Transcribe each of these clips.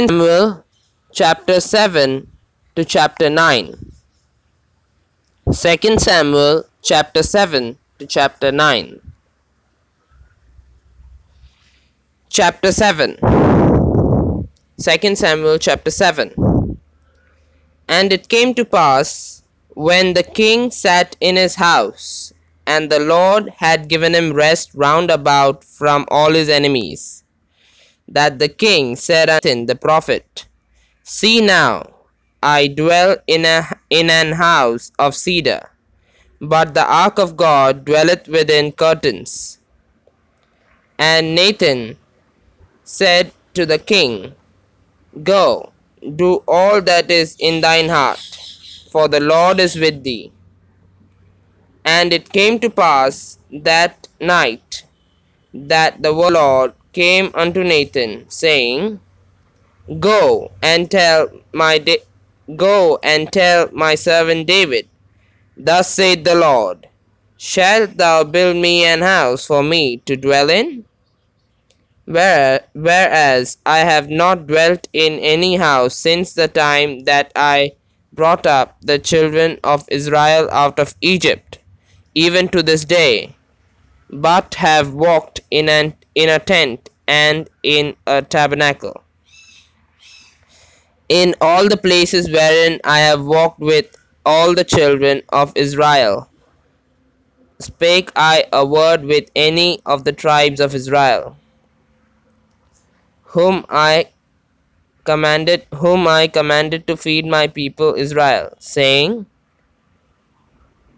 Samuel chapter 7 to chapter 9. 2 Samuel chapter 7 to chapter 9. Chapter 7 2 Samuel chapter 7 And it came to pass, when the king sat in his house, and the Lord had given him rest round about from all his enemies, that the king said unto the prophet, See now, I dwell in, a, in an house of cedar, but the ark of God dwelleth within curtains. And Nathan said to the king, Go, do all that is in thine heart, for the Lord is with thee. And it came to pass that night that the Lord came unto Nathan, saying, Go and tell my da- go and tell my servant David, Thus saith the Lord, Shalt thou build me an house for me to dwell in? whereas I have not dwelt in any house since the time that I brought up the children of Israel out of Egypt, even to this day, but have walked in, an, in a tent and in a tabernacle. In all the places wherein I have walked with all the children of Israel, spake I a word with any of the tribes of Israel, whom I commanded whom I commanded to feed my people Israel, saying,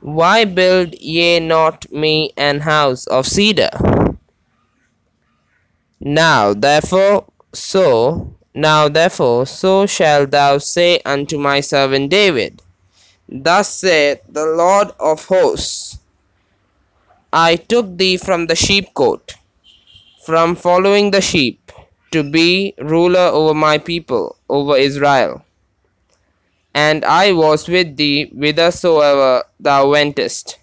Why build ye not me an house of cedar? Now therefore so now therefore so shalt thou say unto my servant David, Thus saith the Lord of hosts, I took thee from the sheepcote, from following the sheep, to be ruler over my people, over Israel. And I was with thee whithersoever thou wentest,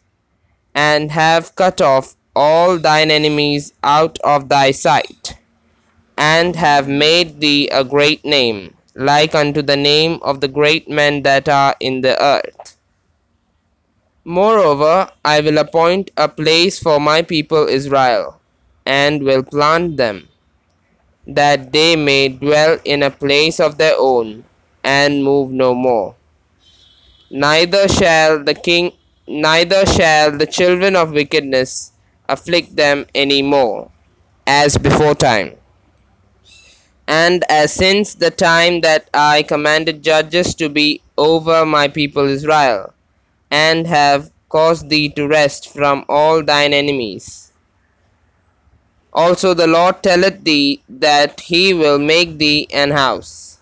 and have cut off all thine enemies out of thy sight, and have made thee a great name, like unto the name of the great men that are in the earth. Moreover, I will appoint a place for my people Israel, and will plant them, that they may dwell in a place of their own, and move no more neither shall the king neither shall the children of wickedness afflict them any more as before time and as since the time that I commanded judges to be over my people Israel, and have caused thee to rest from all thine enemies. Also the Lord telleth thee that he will make thee an house,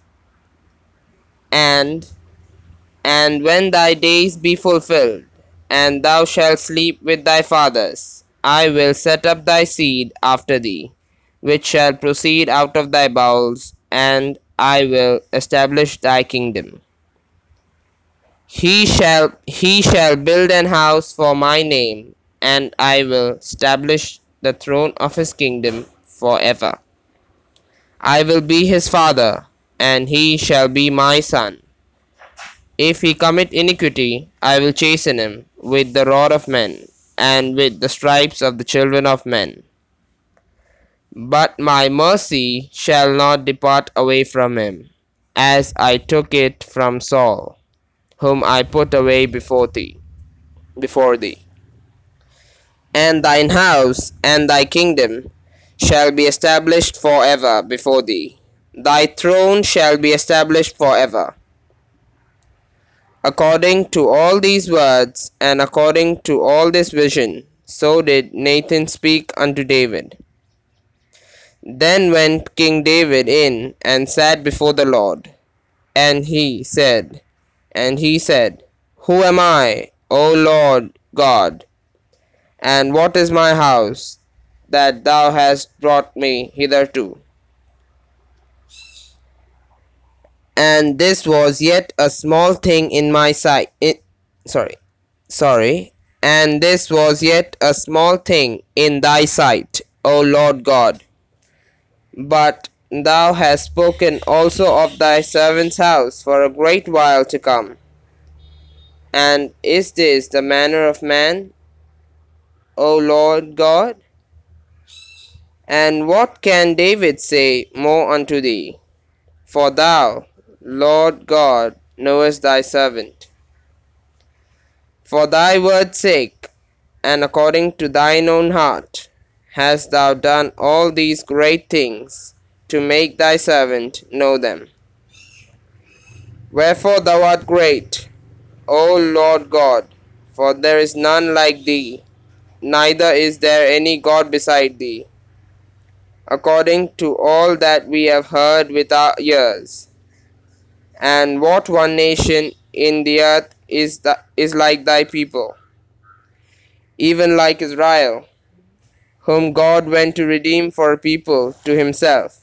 and And when thy days be fulfilled, and thou shalt sleep with thy fathers, I will set up thy seed after thee, which shall proceed out of thy bowels, and I will establish thy kingdom. He shall he shall build an house for my name, and I will establish the throne of his kingdom for ever. I will be his father, and he shall be my son. If he commit iniquity, I will chasten him with the rod of men, and with the stripes of the children of men. But my mercy shall not depart away from him, as I took it from Saul, whom I put away before thee, before thee. And thine house and thy kingdom shall be established for ever before thee. Thy throne shall be established for ever. According to all these words, and according to all this vision, so did Nathan speak unto David. Then went King David in and sat before the Lord. And he said, and he said, Who am I, O Lord God? And what is my house that thou hast brought me hitherto? And this was yet a small thing in my sight. It, sorry, sorry. And this was yet a small thing in thy sight, O Lord God. But thou hast spoken also of thy servant's house for a great while to come. And is this the manner of man, O Lord God? And what can David say more unto thee? For thou, Lord God, knowest thy servant. For thy word's sake, and according to thine own heart, hast thou done all these great things to make thy servant know them. Wherefore thou art great, O Lord God, for there is none like thee, neither is there any God beside thee. According to all that we have heard with our ears, and what one nation in the earth is, the, is like thy people, even like Israel, whom God went to redeem for a people to himself,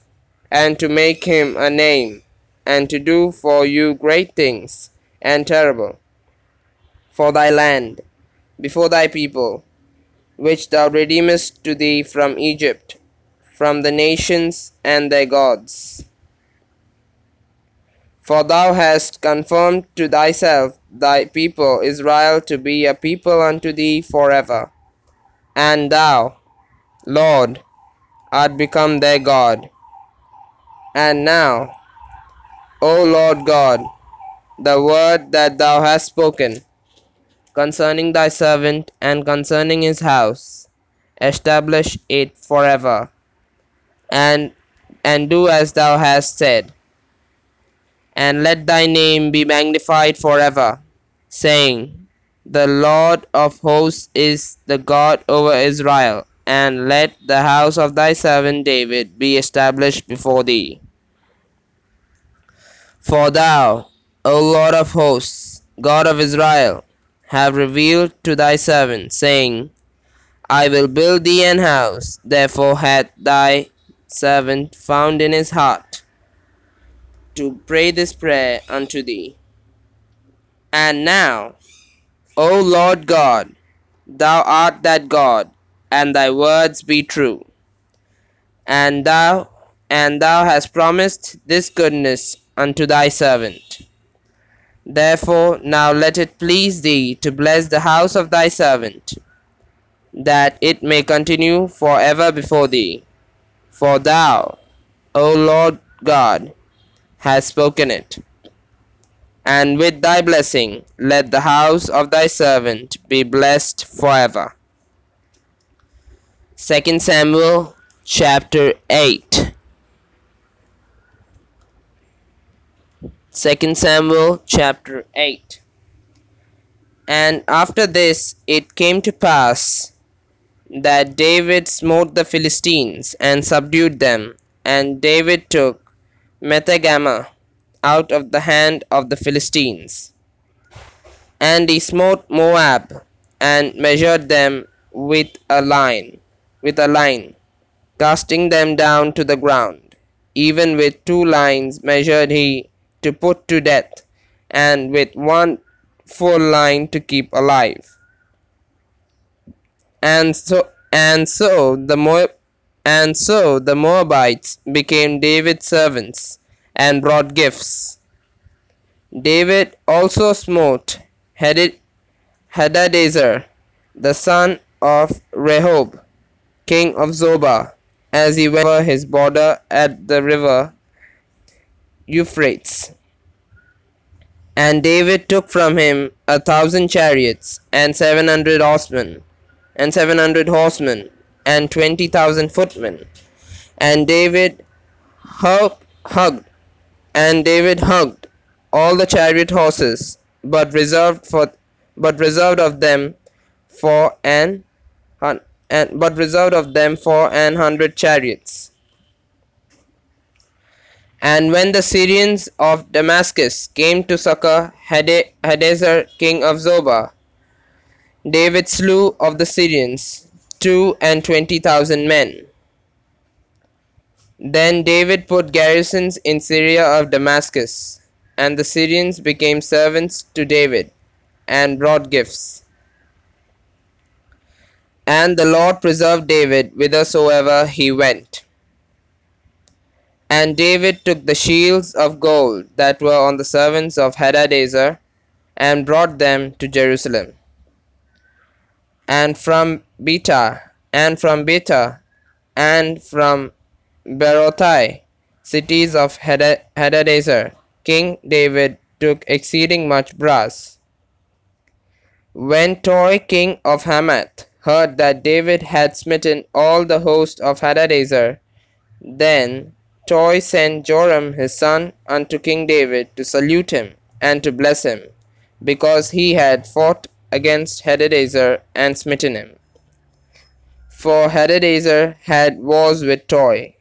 and to make him a name, and to do for you great things and terrible for thy land, before thy people, which thou redeemest to thee from Egypt, from the nations and their gods. For thou hast confirmed to thyself thy people Israel to be a people unto thee forever. And thou, Lord, art become their God. And now, O Lord God, the word that thou hast spoken concerning thy servant and concerning his house, establish it forever, and and do as thou hast said, and let thy name be magnified forever, saying, The Lord of hosts is the God over Israel, and let the house of thy servant David be established before thee. For thou, O Lord of hosts, God of Israel, have revealed to thy servant, saying, I will build thee an house. Therefore hath thy servant found in his heart to pray this prayer unto thee. And now, O Lord God, thou art that God, and thy words be true. And thou and thou hast promised this goodness unto thy servant. Therefore now let it please thee to bless the house of thy servant, that it may continue for ever before thee. For thou, O Lord God, hast spoken it. And with thy blessing let the house of thy servant be blessed forever. 2 Samuel chapter 8. 2 Samuel chapter 8. And after this it came to pass that David smote the Philistines and subdued them, and David took Methegammah out of the hand of the Philistines. And he smote Moab and measured them with a line, with a line, casting them down to the ground. Even with two lines measured he to put to death, and with one full line to keep alive. And so and so the Moab and so the Moabites became David's servants and brought gifts. David also smote Hadad- Hadadezer, the son of Rehob, king of Zobah, as he went over his border at the river Euphrates. And David took from him a thousand chariots, and seven hundred horsemen, and seven hundred horsemen, and twenty thousand footmen. And David hugged, and David hugged all the chariot horses, but reserved for, but reserved of them for an, and but reserved of them for an hundred chariots. And when the Syrians of Damascus came to succor Hadazer king of Zobah, David slew of the Syrians two and twenty thousand men. Then David put garrisons in Syria of Damascus, and the Syrians became servants to David, and brought gifts. And the Lord preserved David whithersoever he went. And David took the shields of gold that were on the servants of Hadadezer and brought them to Jerusalem. And from Betah, and from Betah, and from Berothai, cities of Hadadezer, King David took exceeding much brass. When Toi king of Hamath heard that David had smitten all the host of Hadadezer, then Toi sent Joram his son unto King David to salute him and to bless him, because he had fought against Hadadezer and smitten him. For Hadadezer had wars with Toi.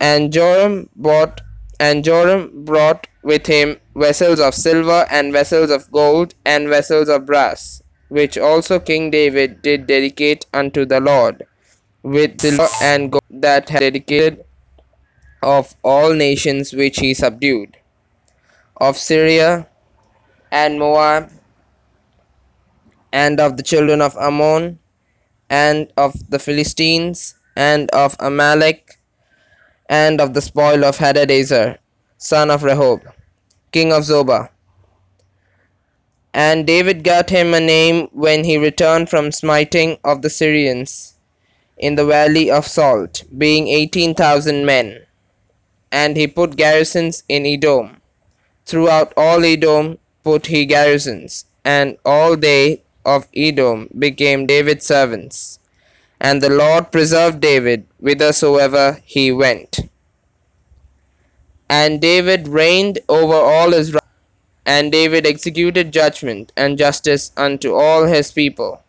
And Joram bought and Joram brought with him vessels of silver and vessels of gold and vessels of brass, which also King David did dedicate unto the Lord, with silver and gold that had dedicated of all nations which he subdued, of Syria and Moab, and of the children of Ammon, and of the Philistines, and of Amalek, and of the spoil of Hadadezer, son of Rehob, king of Zobah. And David got him a name when he returned from smiting of the Syrians in the valley of Salt, being eighteen thousand men and he put garrisons in Edom. Throughout all Edom put he garrisons, and all they of Edom became David's servants. And the Lord preserved David whithersoever he went. And David reigned over all Israel, and David executed judgment and justice unto all his people.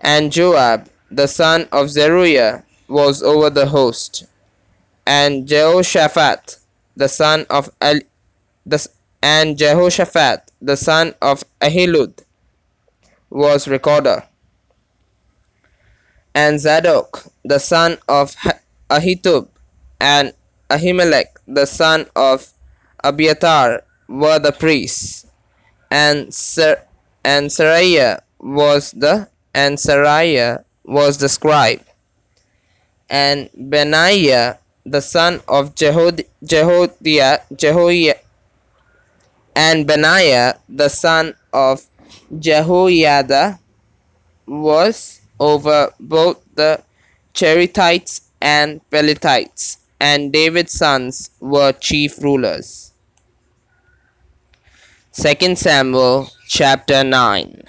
And Joab, the son of Zeruiah, was over the host and Jehoshaphat the son of El, the, and Jehoshaphat the son of Ahilud was recorder, and Zadok the son of Ahitub and Ahimelech the son of Abiathar were the priests, and Ser, and Seraiah was the and Seraiah was the scribe, and Benaiah the son of Jehod- Jehoiada, Jehoiada, and Benaiah, the son of Jehoiada, was over both the Cherethites and Pelethites, and David's sons were chief rulers. 2 Samuel chapter 9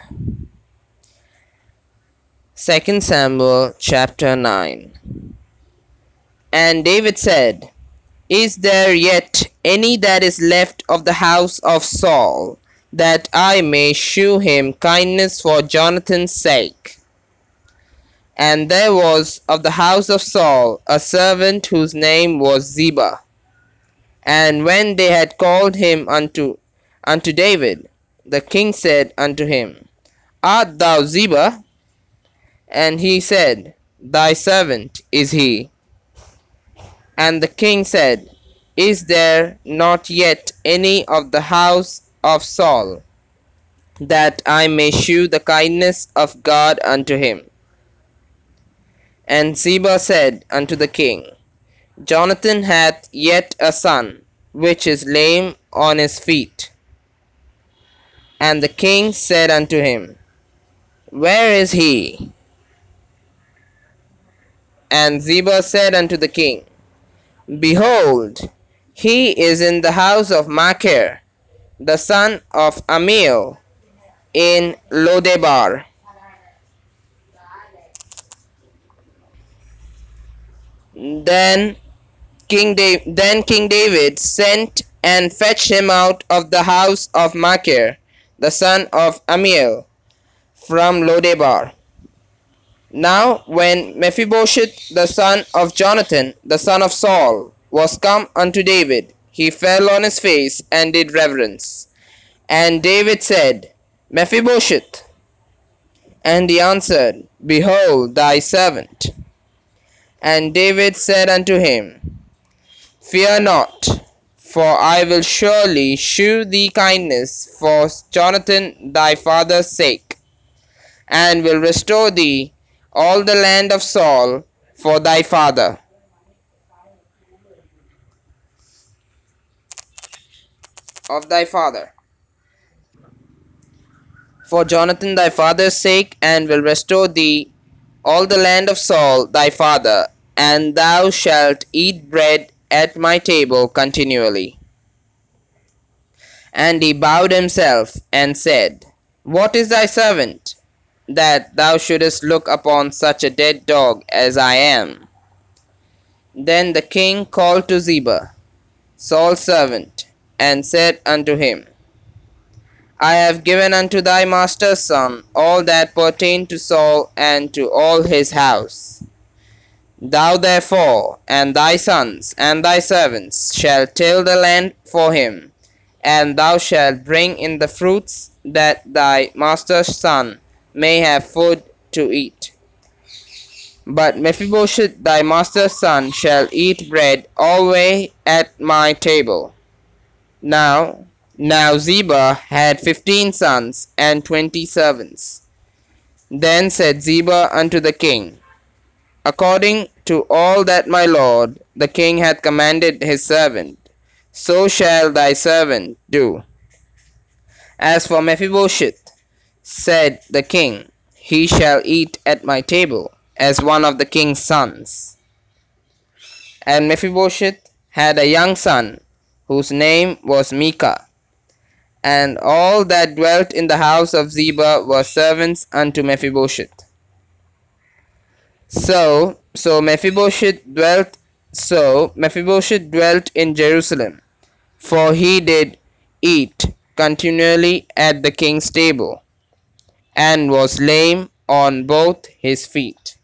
2 Samuel chapter 9 And David said, is there yet any that is left of the house of Saul, that I may shew him kindness for Jonathan's sake? And there was of the house of Saul a servant whose name was Ziba. And when they had called him unto, unto David, the king said unto him, Art thou Ziba? And he said, Thy servant is he. And the king said, Is there not yet any of the house of Saul, that I may shew the kindness of God unto him? And Ziba said unto the king, Jonathan hath yet a son, which is lame on his feet. And the king said unto him, Where is he? And Ziba said unto the king, Behold, he is in the house of Machir, the son of Ammiel, in Lodebar. Then King, da- then King David sent and fetched him out of the house of Machir, the son of Ammiel, from Lodebar. Now when Mephibosheth the son of Jonathan, the son of Saul, was come unto David, he fell on his face and did reverence. And David said, Mephibosheth. And he answered, Behold thy servant. And David said unto him, Fear not, for I will surely shew thee kindness for Jonathan thy father's sake, and will restore thee all the land of Saul for thy father. Of thy father. For Jonathan thy father's sake, and will restore thee all the land of Saul thy father, and thou shalt eat bread at my table continually. And he bowed himself and said, What is thy servant, that thou shouldest look upon such a dead dog as I am? Then the king called to Ziba, Saul's servant, and said unto him, I have given unto thy master's son all that pertained to Saul and to all his house. Thou therefore and thy sons and thy servants shall till the land for him, and thou shalt bring in the fruits, that thy master's son may have food to eat. But Mephibosheth thy master's son shall eat bread alway at my table. Now now Ziba had fifteen sons and twenty servants. Then said Ziba unto the king, According to all that my lord the king hath commanded his servant, so shall thy servant do. As for Mephibosheth, said the king, he shall eat at my table as one of the king's sons. And Mephibosheth had a young son, whose name was Micha and all that dwelt in the house of Ziba were servants unto Mephibosheth. So, so Mephibosheth dwelt, so Mephibosheth dwelt in Jerusalem, for he did eat continually at the king's table, and was lame on both his feet.